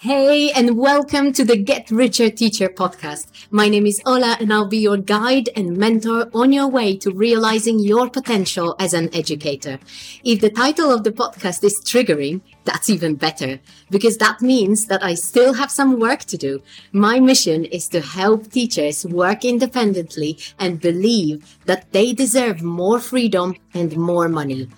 Hey, and welcome to the Get Richer Teacher podcast. My name is Ola, and I'll be your guide and mentor on your way to realizing your potential as an educator. If the title of the podcast is triggering, that's even better because that means that I still have some work to do. My mission is to help teachers work independently and believe that they deserve more freedom and more money.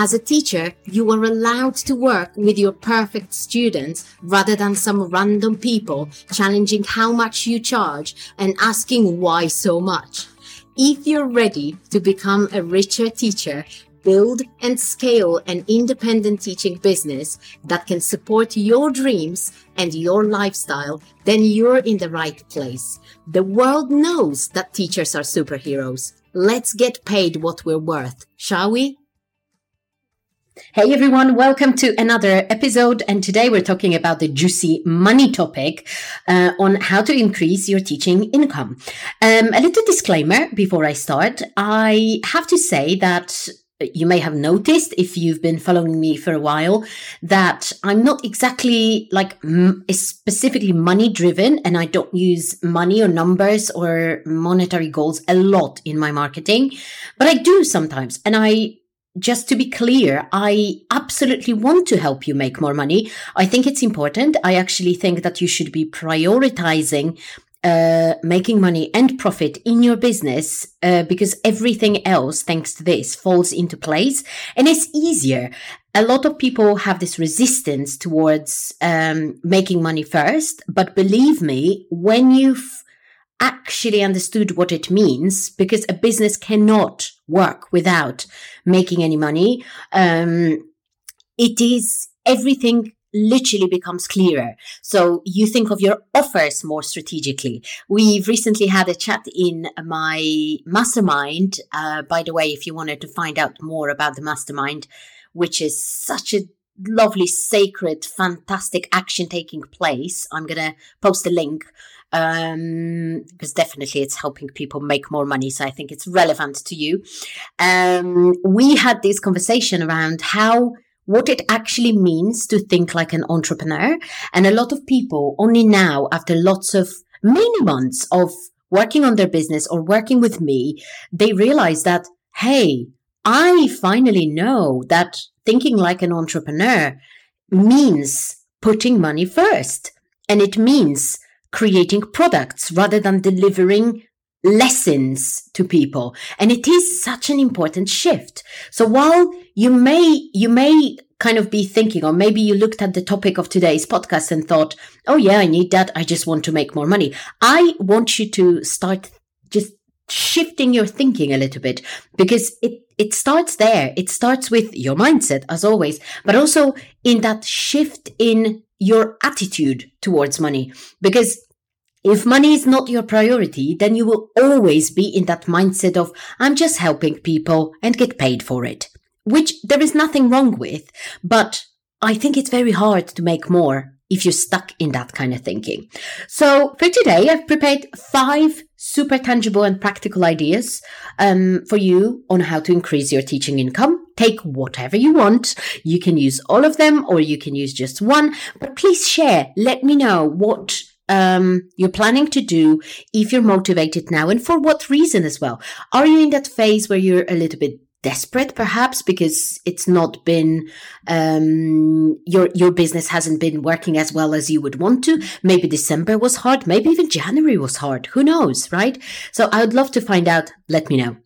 As a teacher, you are allowed to work with your perfect students rather than some random people challenging how much you charge and asking why so much. If you're ready to become a richer teacher, build and scale an independent teaching business that can support your dreams and your lifestyle, then you're in the right place. The world knows that teachers are superheroes. Let's get paid what we're worth, shall we? Hey everyone, welcome to another episode. And today we're talking about the juicy money topic uh, on how to increase your teaching income. Um, a little disclaimer before I start. I have to say that you may have noticed if you've been following me for a while that I'm not exactly like m- specifically money driven and I don't use money or numbers or monetary goals a lot in my marketing, but I do sometimes. And I just to be clear, I absolutely want to help you make more money. I think it's important. I actually think that you should be prioritizing uh, making money and profit in your business uh, because everything else, thanks to this, falls into place and it's easier. A lot of people have this resistance towards um, making money first, but believe me, when you've actually understood what it means because a business cannot work without making any money. Um, it is everything literally becomes clearer. So you think of your offers more strategically. We've recently had a chat in my mastermind. Uh, by the way, if you wanted to find out more about the mastermind, which is such a lovely, sacred, fantastic action taking place, I'm going to post a link um, because definitely it's helping people make more money. So I think it's relevant to you. Um, we had this conversation around how what it actually means to think like an entrepreneur. And a lot of people only now, after lots of many months of working on their business or working with me, they realize that, hey, I finally know that thinking like an entrepreneur means putting money first. And it means creating products rather than delivering lessons to people. And it is such an important shift. So while you may, you may kind of be thinking, or maybe you looked at the topic of today's podcast and thought, Oh yeah, I need that. I just want to make more money. I want you to start just shifting your thinking a little bit because it, it starts there. It starts with your mindset as always, but also in that shift in your attitude towards money. Because if money is not your priority, then you will always be in that mindset of, I'm just helping people and get paid for it, which there is nothing wrong with. But I think it's very hard to make more if you're stuck in that kind of thinking. So for today, I've prepared five super tangible and practical ideas um, for you on how to increase your teaching income. Take whatever you want. You can use all of them or you can use just one, but please share. Let me know what um, you're planning to do if you're motivated now and for what reason as well. Are you in that phase where you're a little bit desperate perhaps because it's not been um, your your business hasn't been working as well as you would want to. Maybe december was hard. Maybe even january was hard. Who knows right? So i would love to find out. Let me know.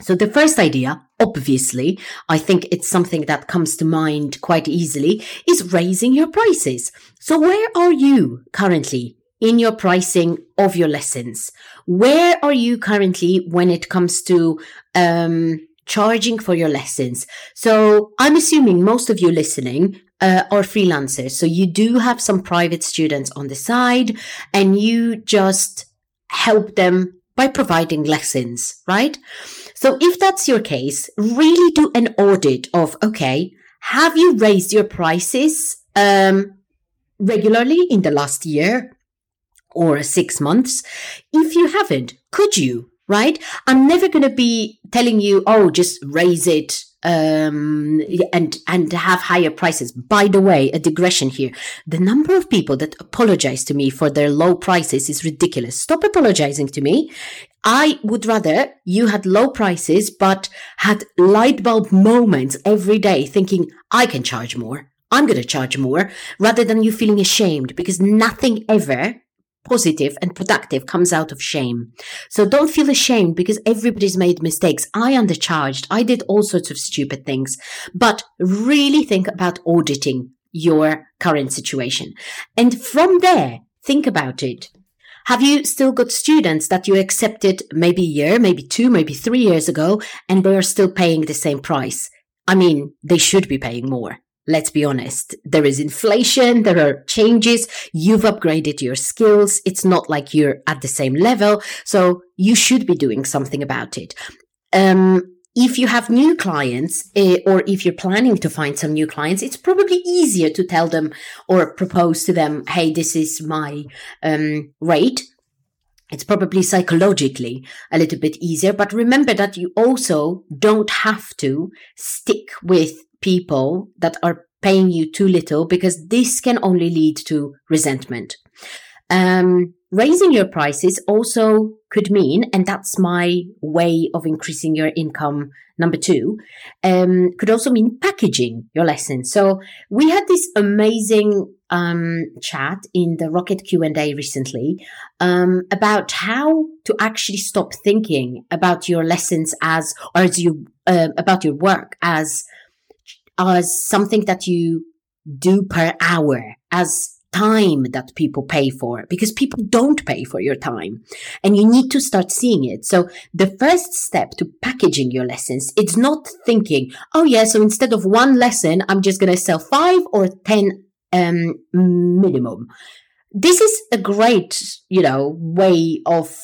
So the first idea obviously i think it's something that comes to mind quite easily is raising your prices. So where are you currently in your pricing of your lessons? Where are you currently when it comes to um, charging for your lessons. So I'm assuming most of you listening uh, are freelancers. So you do have some private students on the side and you just help them by providing lessons, right? So if that's your case, really do an audit of, okay, have you raised your prices, um, regularly in the last year or six months? If you haven't, could you? Right? I'm never going to be telling you, oh, just raise it um, and and have higher prices. By the way, a digression here: the number of people that apologize to me for their low prices is ridiculous. Stop apologizing to me. I would rather you had low prices, but had light bulb moments every day, thinking I can charge more. I'm going to charge more, rather than you feeling ashamed, because nothing ever positive and productive comes out of shame. So don't feel ashamed because everybody's made mistakes. I undercharged. I did all sorts of stupid things, but really think about auditing your current situation. And from there, think about it. Have you still got students that you accepted maybe a year, maybe two, maybe three years ago, and they are still paying the same price? I mean, they should be paying more let's be honest. There is inflation. There are changes. You've upgraded your skills. It's not like you're at the same level. So you should be doing something about it. Um, if you have new clients uh, or if you're planning to find some new clients, it's probably easier to tell them or propose to them, Hey, this is my um, rate. It's probably psychologically a little bit easier, but remember that you also don't have to stick with people that are paying you too little because this can only lead to resentment. Um, raising your prices also could mean, and that's my way of increasing your income. Number two, um, could also mean packaging your lessons. So we had this amazing um, chat in the Rocket Q and A recently um, about how to actually stop thinking about your lessons as, or as you uh, about your work as as something that you do per hour, as time that people pay for because people don't pay for your time and you need to start seeing it. So the first step to packaging your lessons, it's not thinking, oh yeah, so instead of one lesson, I'm just going to sell five or 10 um, minimum. This is a great, you know, way of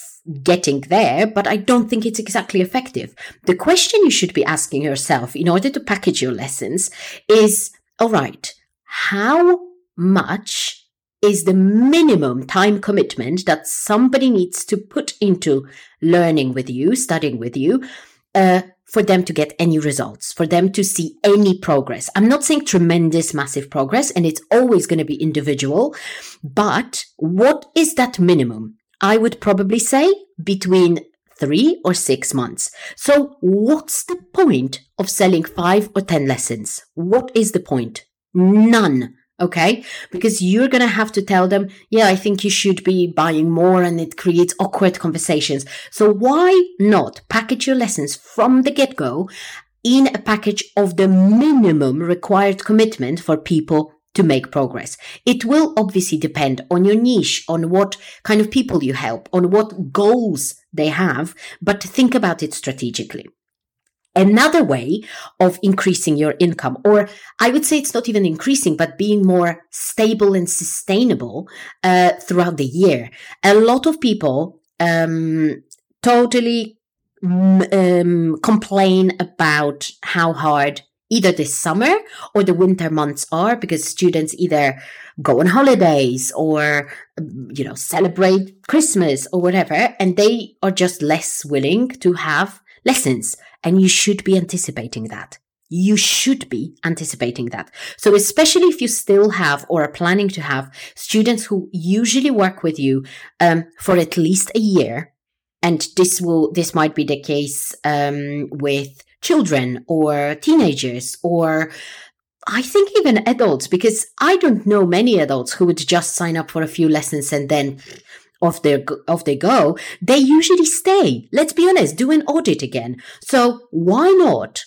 getting there, but I don't think it's exactly effective. The question you should be asking yourself in order to package your lessons is, all right, how much is the minimum time commitment that somebody needs to put into learning with you, studying with you, uh, for them to get any results, for them to see any progress. I'm not saying tremendous, massive progress, and it's always going to be individual, but what is that minimum? I would probably say between three or six months. So what's the point of selling five or 10 lessons? What is the point? None. Okay. Because you're going to have to tell them, yeah, I think you should be buying more and it creates awkward conversations. So why not package your lessons from the get go in a package of the minimum required commitment for people to make progress. It will obviously depend on your niche, on what kind of people you help, on what goals they have, but think about it strategically. Another way of increasing your income, or I would say it's not even increasing, but being more stable and sustainable uh, throughout the year. A lot of people um, totally um, complain about how hard either the summer or the winter months are because students either go on holidays or you know celebrate christmas or whatever and they are just less willing to have lessons. And you should be anticipating that. You should be anticipating that. So especially if you still have or are planning to have students who usually work with you um, for at least a year, and this will this might be the case um, with children or teenagers or I think even adults, because I don't know many adults who would just sign up for a few lessons and then off they off they go. They usually stay. Let's be honest, do an audit again. So why not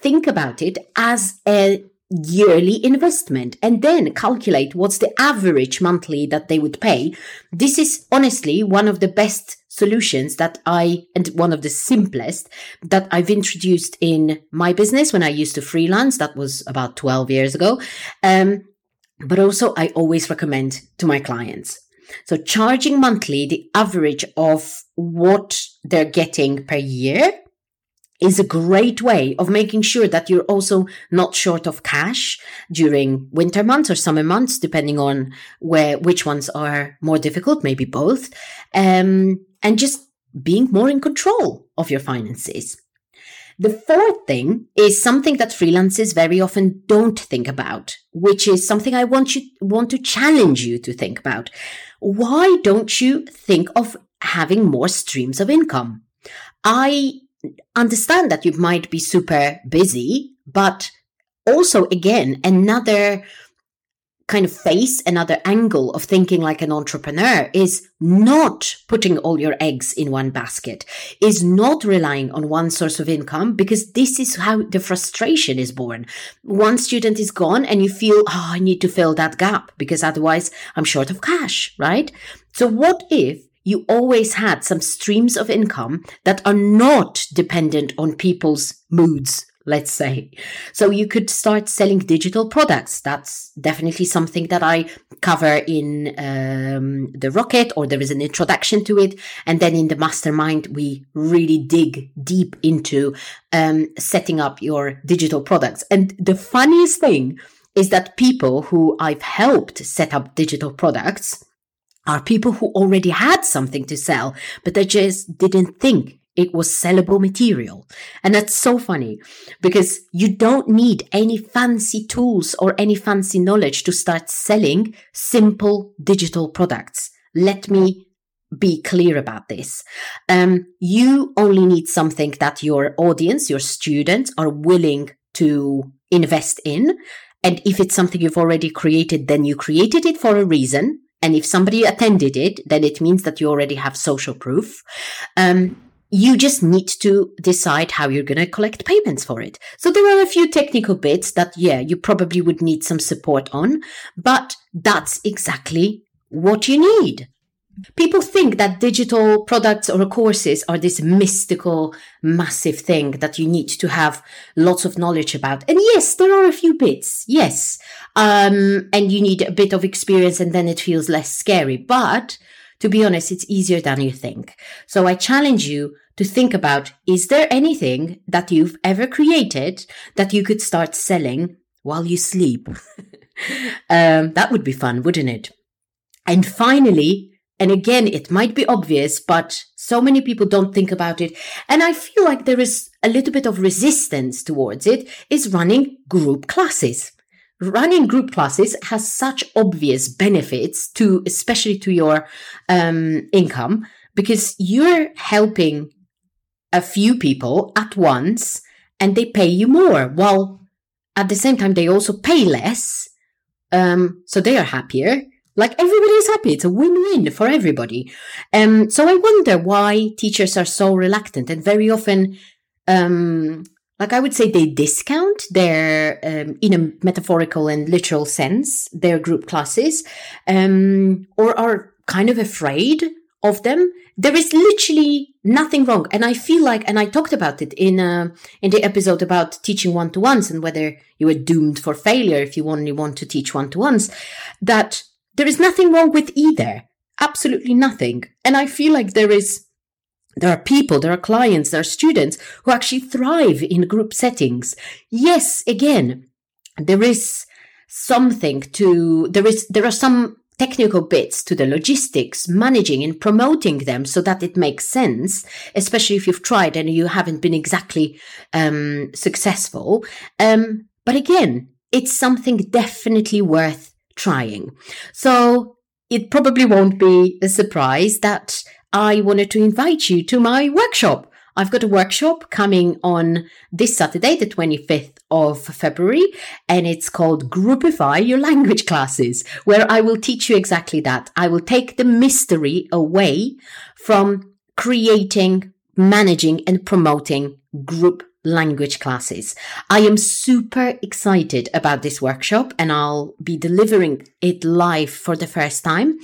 think about it as a yearly investment and then calculate what's the average monthly that they would pay. This is honestly one of the best solutions that I, and one of the simplest that I've introduced in my business when I used to freelance. That was about 12 years ago. Um, but also I always recommend to my clients. So charging monthly the average of what they're getting per year is a great way of making sure that you're also not short of cash during winter months or summer months, depending on where, which ones are more difficult, maybe both. Um, and just being more in control of your finances. The fourth thing is something that freelancers very often don't think about, which is something I want you want to challenge you to think about. Why don't you think of having more streams of income? I understand that you might be super busy, but also again another kind of face another angle of thinking like an entrepreneur is not putting all your eggs in one basket, is not relying on one source of income because this is how the frustration is born. One student is gone and you feel, oh, I need to fill that gap because otherwise I'm short of cash, right? So what if you always had some streams of income that are not dependent on people's moods let's say. So you could start selling digital products. That's definitely something that I cover in um, the Rocket, or there is an introduction to it. And then in the mastermind, we really dig deep into um, setting up your digital products. And the funniest thing is that people who I've helped set up digital products are people who already had something to sell, but they just didn't think it was sellable material. And that's so funny because you don't need any fancy tools or any fancy knowledge to start selling simple digital products. Let me be clear about this. Um, you only need something that your audience, your students are willing to invest in. And if it's something you've already created, then you created it for a reason. And if somebody attended it, then it means that you already have social proof. Um, you just need to decide how you're going to collect payments for it. So there are a few technical bits that, yeah, you probably would need some support on, but that's exactly what you need. People think that digital products or courses are this mystical, massive thing that you need to have lots of knowledge about. And yes, there are a few bits. Yes. Um, and you need a bit of experience and then it feels less scary. But to be honest, it's easier than you think. So I challenge you to think about, is there anything that you've ever created that you could start selling while you sleep? um, that would be fun, wouldn't it? And finally, and again, it might be obvious, but so many people don't think about it. And I feel like there is a little bit of resistance towards it is running group classes running group classes has such obvious benefits to especially to your um, income because you're helping a few people at once and they pay you more while at the same time they also pay less um, so they are happier. Like everybody is happy. It's a win-win for everybody. Um, so i wonder why teachers are so reluctant and very often um, like I would say they discount their, um, in a metaphorical and literal sense, their group classes, um, or are kind of afraid of them. There is literally nothing wrong. And I feel like, and I talked about it in, uh, in the episode about teaching one to ones and whether you are doomed for failure if you only want to teach one to ones, that there is nothing wrong with either. Absolutely nothing. And I feel like there is there are people, there are clients, there are students who actually thrive in group settings. Yes, again, there is something to, there is, there are some technical bits to the logistics, managing and promoting them so that it makes sense, especially if you've tried and you haven't been exactly um, successful. Um, but again, it's something definitely worth trying. So it probably won't be a surprise that I wanted to invite you to my workshop. I've got a workshop coming on this Saturday, the 25th of February, and it's called Groupify Your Language Classes, where I will teach you exactly that. I will take the mystery away from creating, managing, and promoting group language classes. I am super excited about this workshop and I'll be delivering it live for the first time.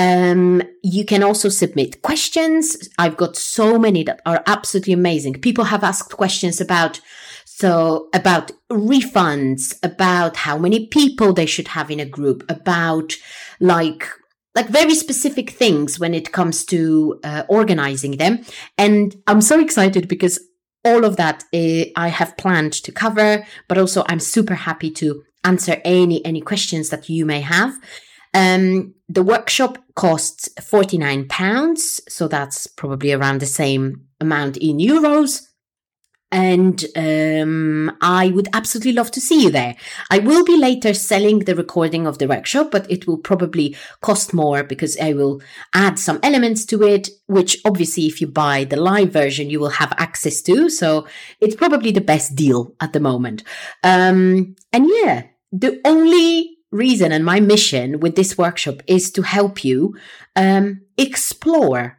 Um, you can also submit questions. I've got so many that are absolutely amazing. People have asked questions about so about refunds, about how many people they should have in a group, about like like very specific things when it comes to uh, organizing them. And I'm so excited because all of that uh, I have planned to cover, but also I'm super happy to answer any any questions that you may have. Um, the workshop costs 49 pounds, so that's probably around the same amount in euros. and um, I would absolutely love to see you there. I will be later selling the recording of the workshop, but it will probably cost more because I will add some elements to it, which obviously, if you buy the live version, you will have access to. So it's probably the best deal at the moment. Um, and yeah, the only reason and my mission with this workshop is to help you um, explore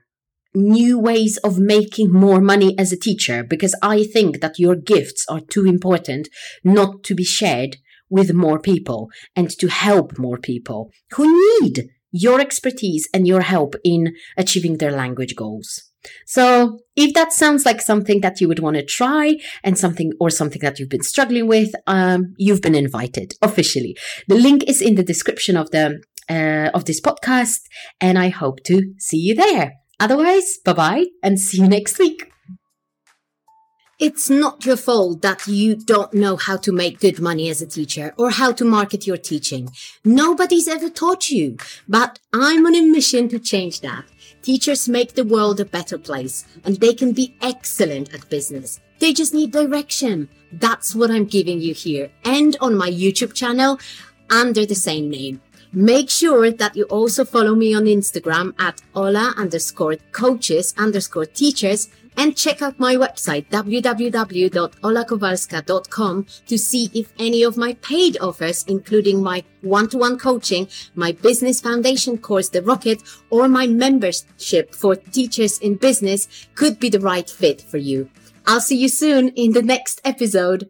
new ways of making more money as a teacher because I think that your gifts are too important not to be shared with more people and to help more people who need your expertise and your help in achieving their language goals. So if that sounds like something that you would want to try and something or something that you've been struggling with, um, you've been invited officially. The link is in the description of the uh, of this podcast, and I hope to see you there. Otherwise, bye bye and see you next week. It's not your fault that you don't know how to make good money as a teacher or how to market your teaching. Nobody's ever taught you, but I'm on a mission to change that. Teachers make the world a better place and they can be excellent at business. They just need direction. That's what I'm giving you here and on my YouTube channel under the same name. Make sure that you also follow me on Instagram at Ola underscore coaches underscore teachers and check out my website www.olakowalska.com to see if any of my paid offers, including my one-to-one coaching, my business foundation course, The Rocket, or my membership for teachers in business could be the right fit for you. I'll see you soon in the next episode.